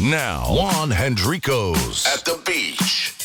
Now, Sean Hendrix at the beach.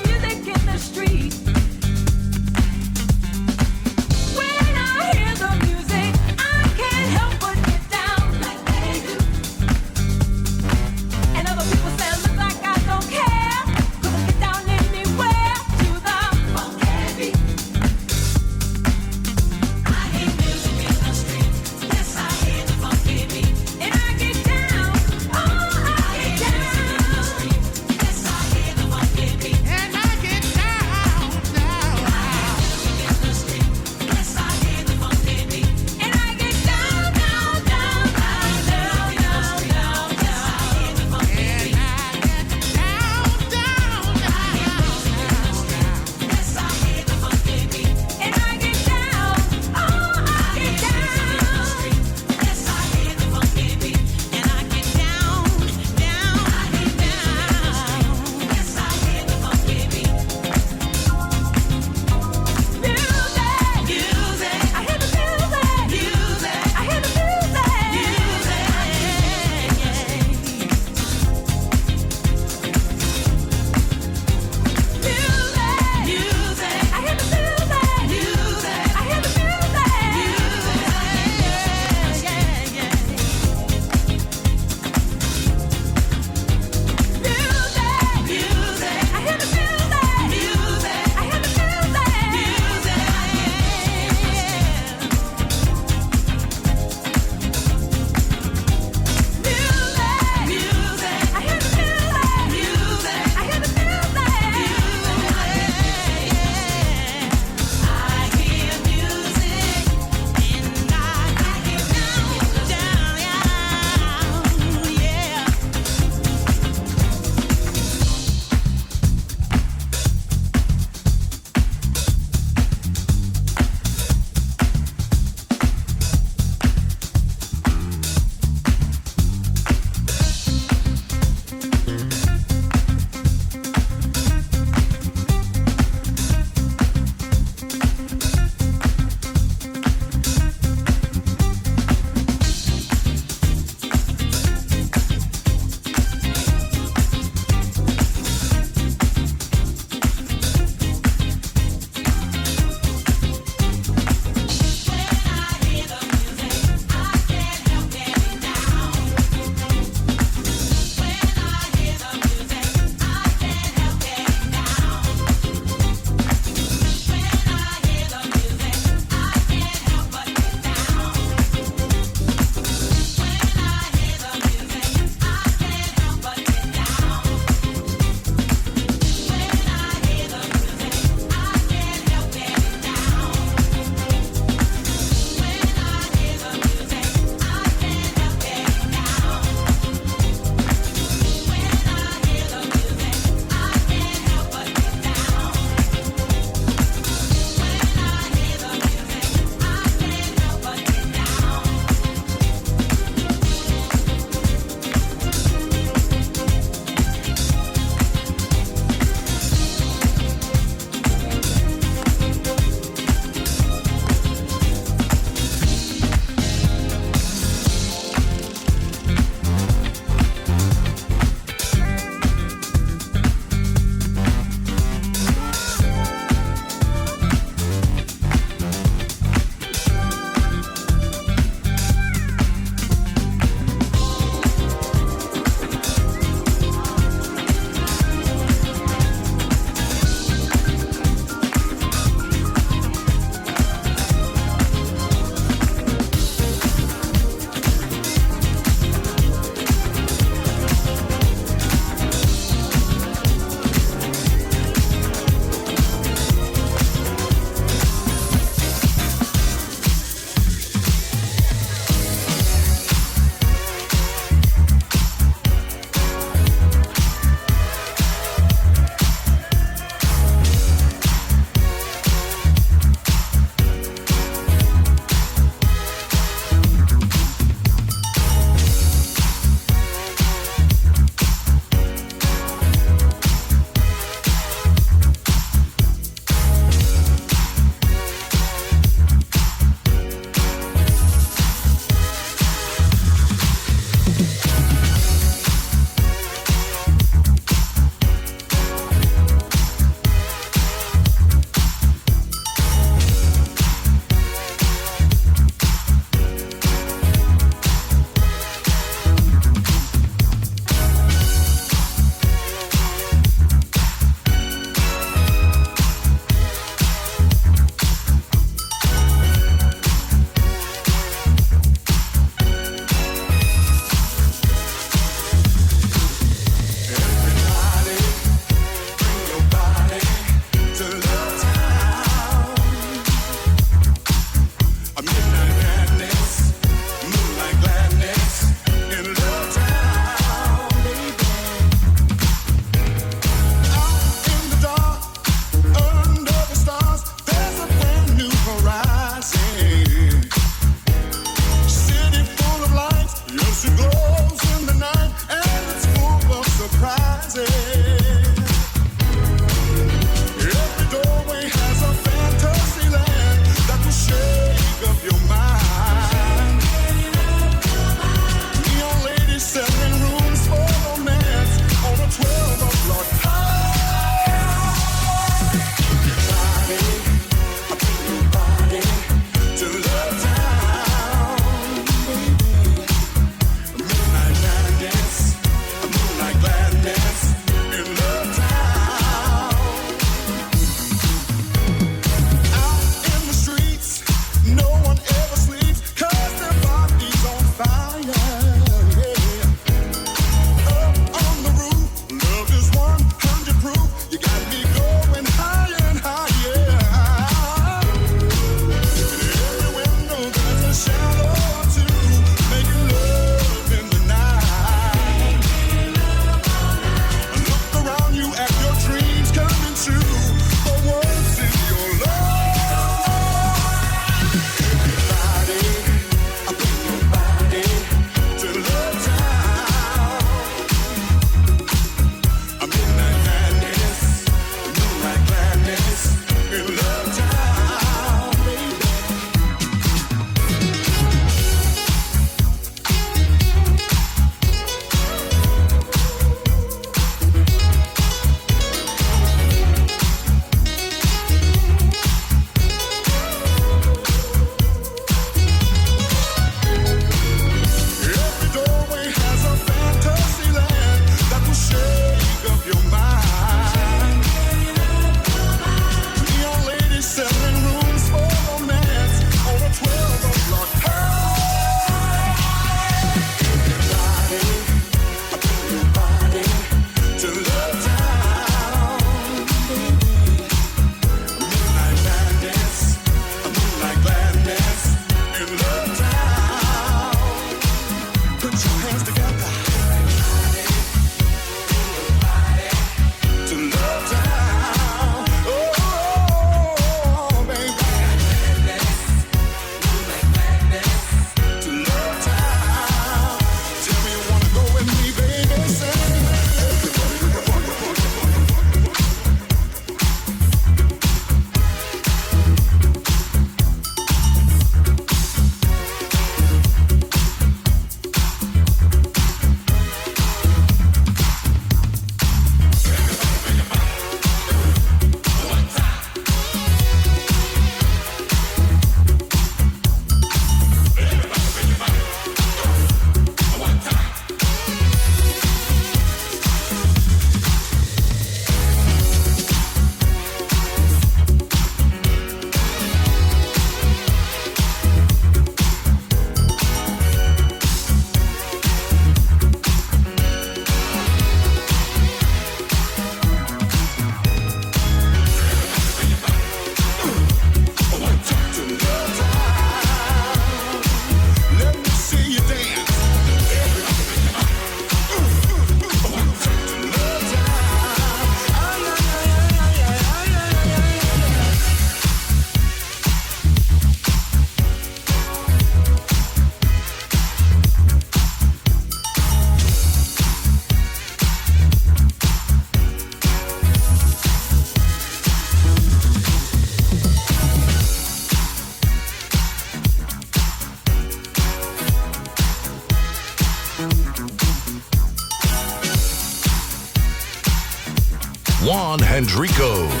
Hendrix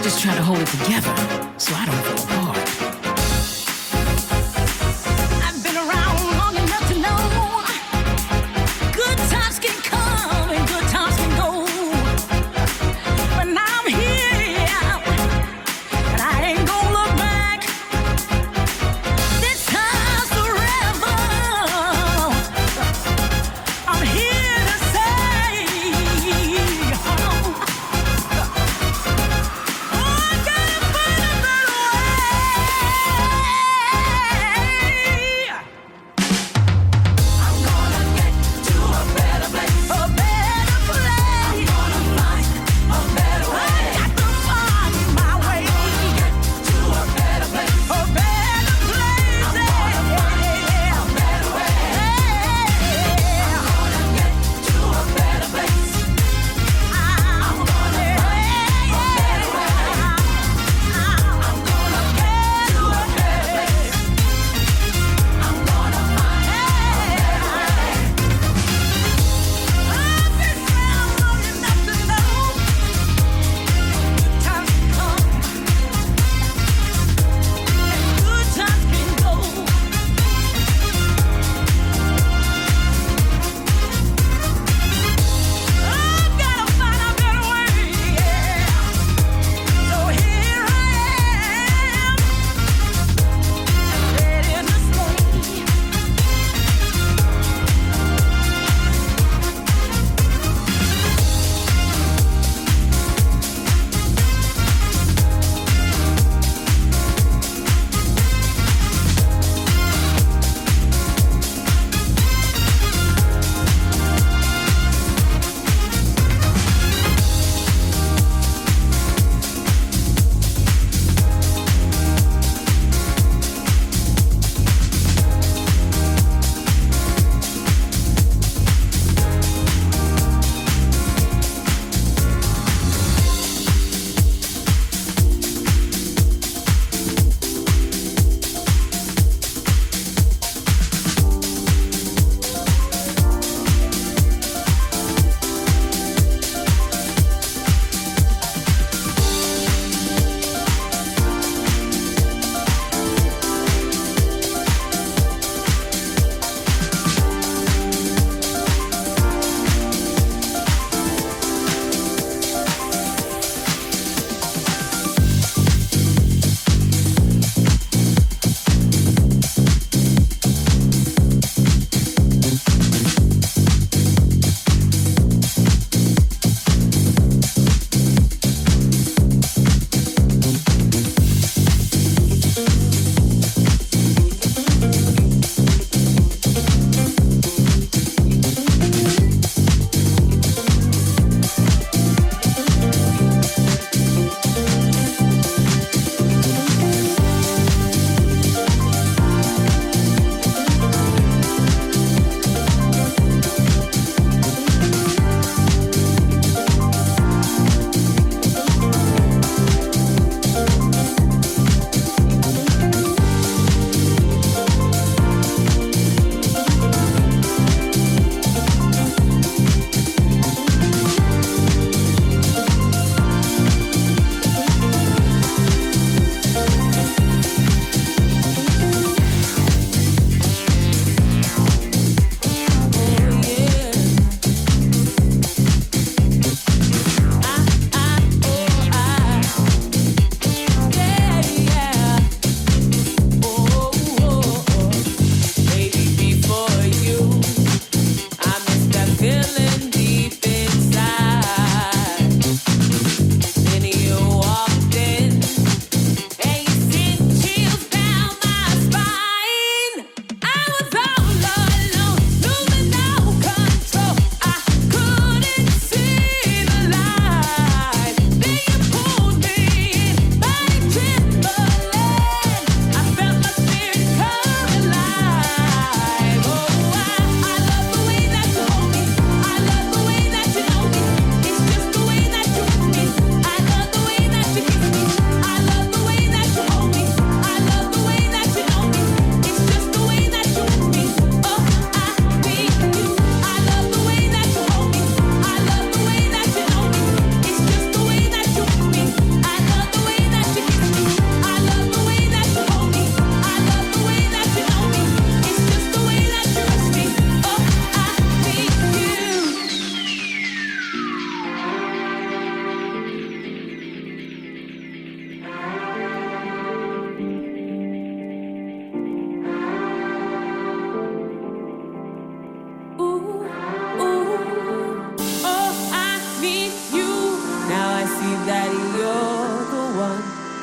I just try to hold it together so I don't fall apart.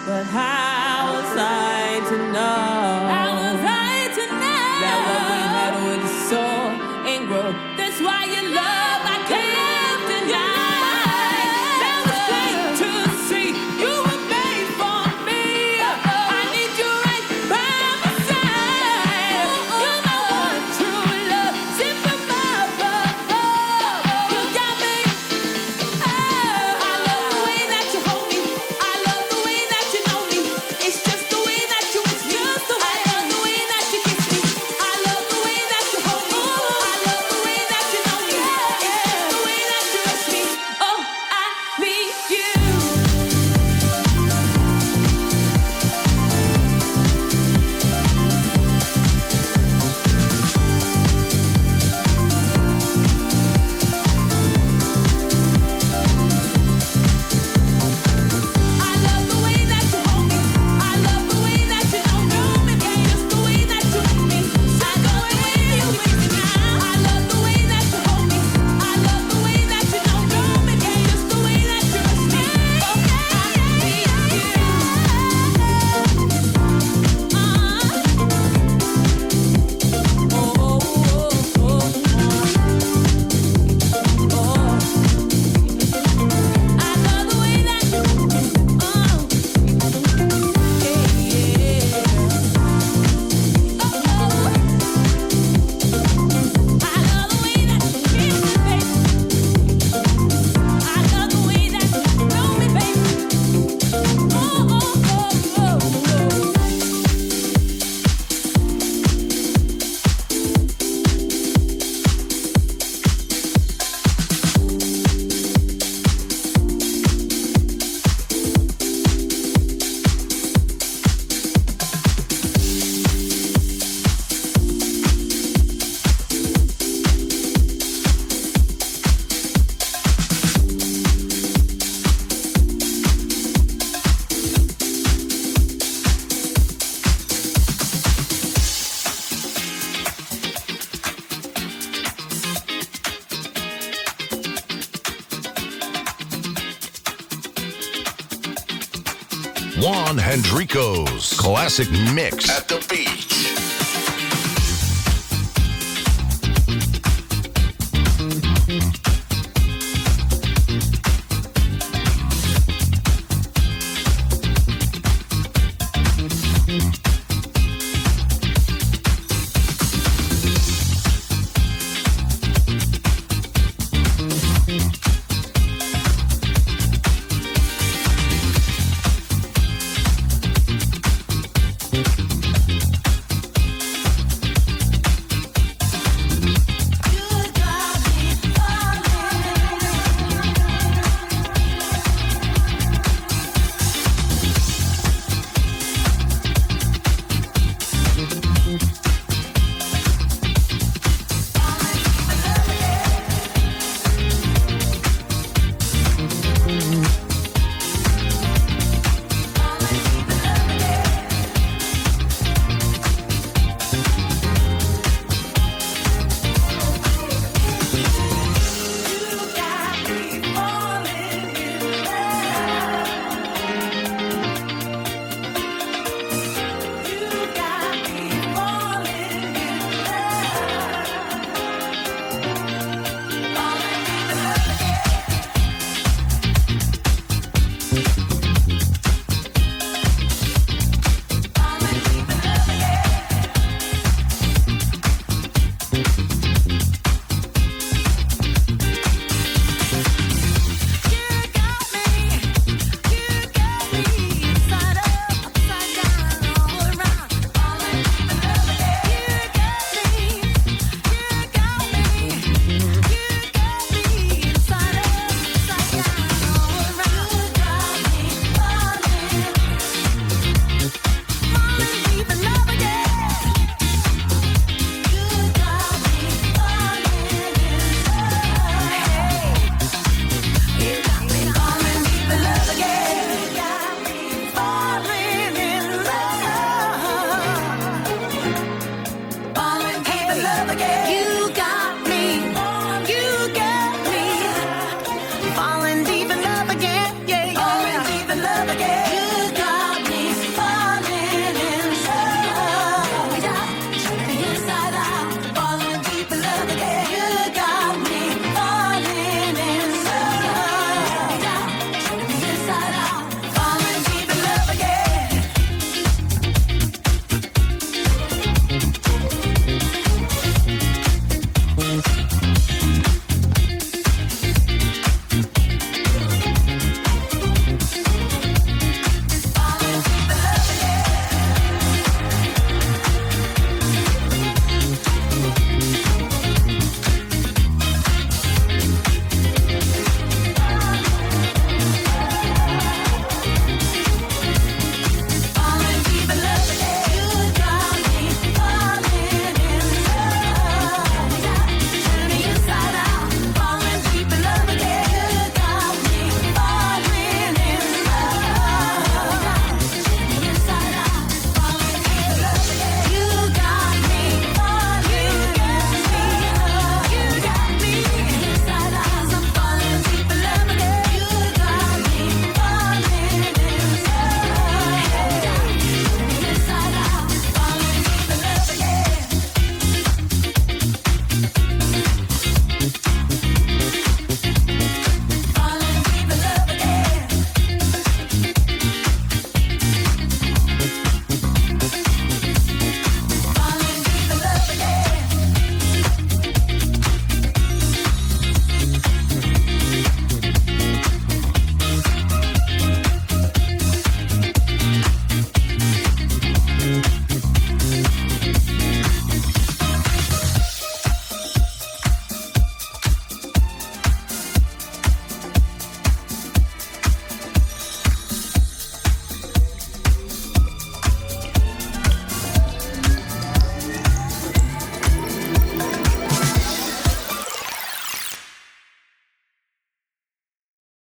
but how Hendrix's classic mix at the beach.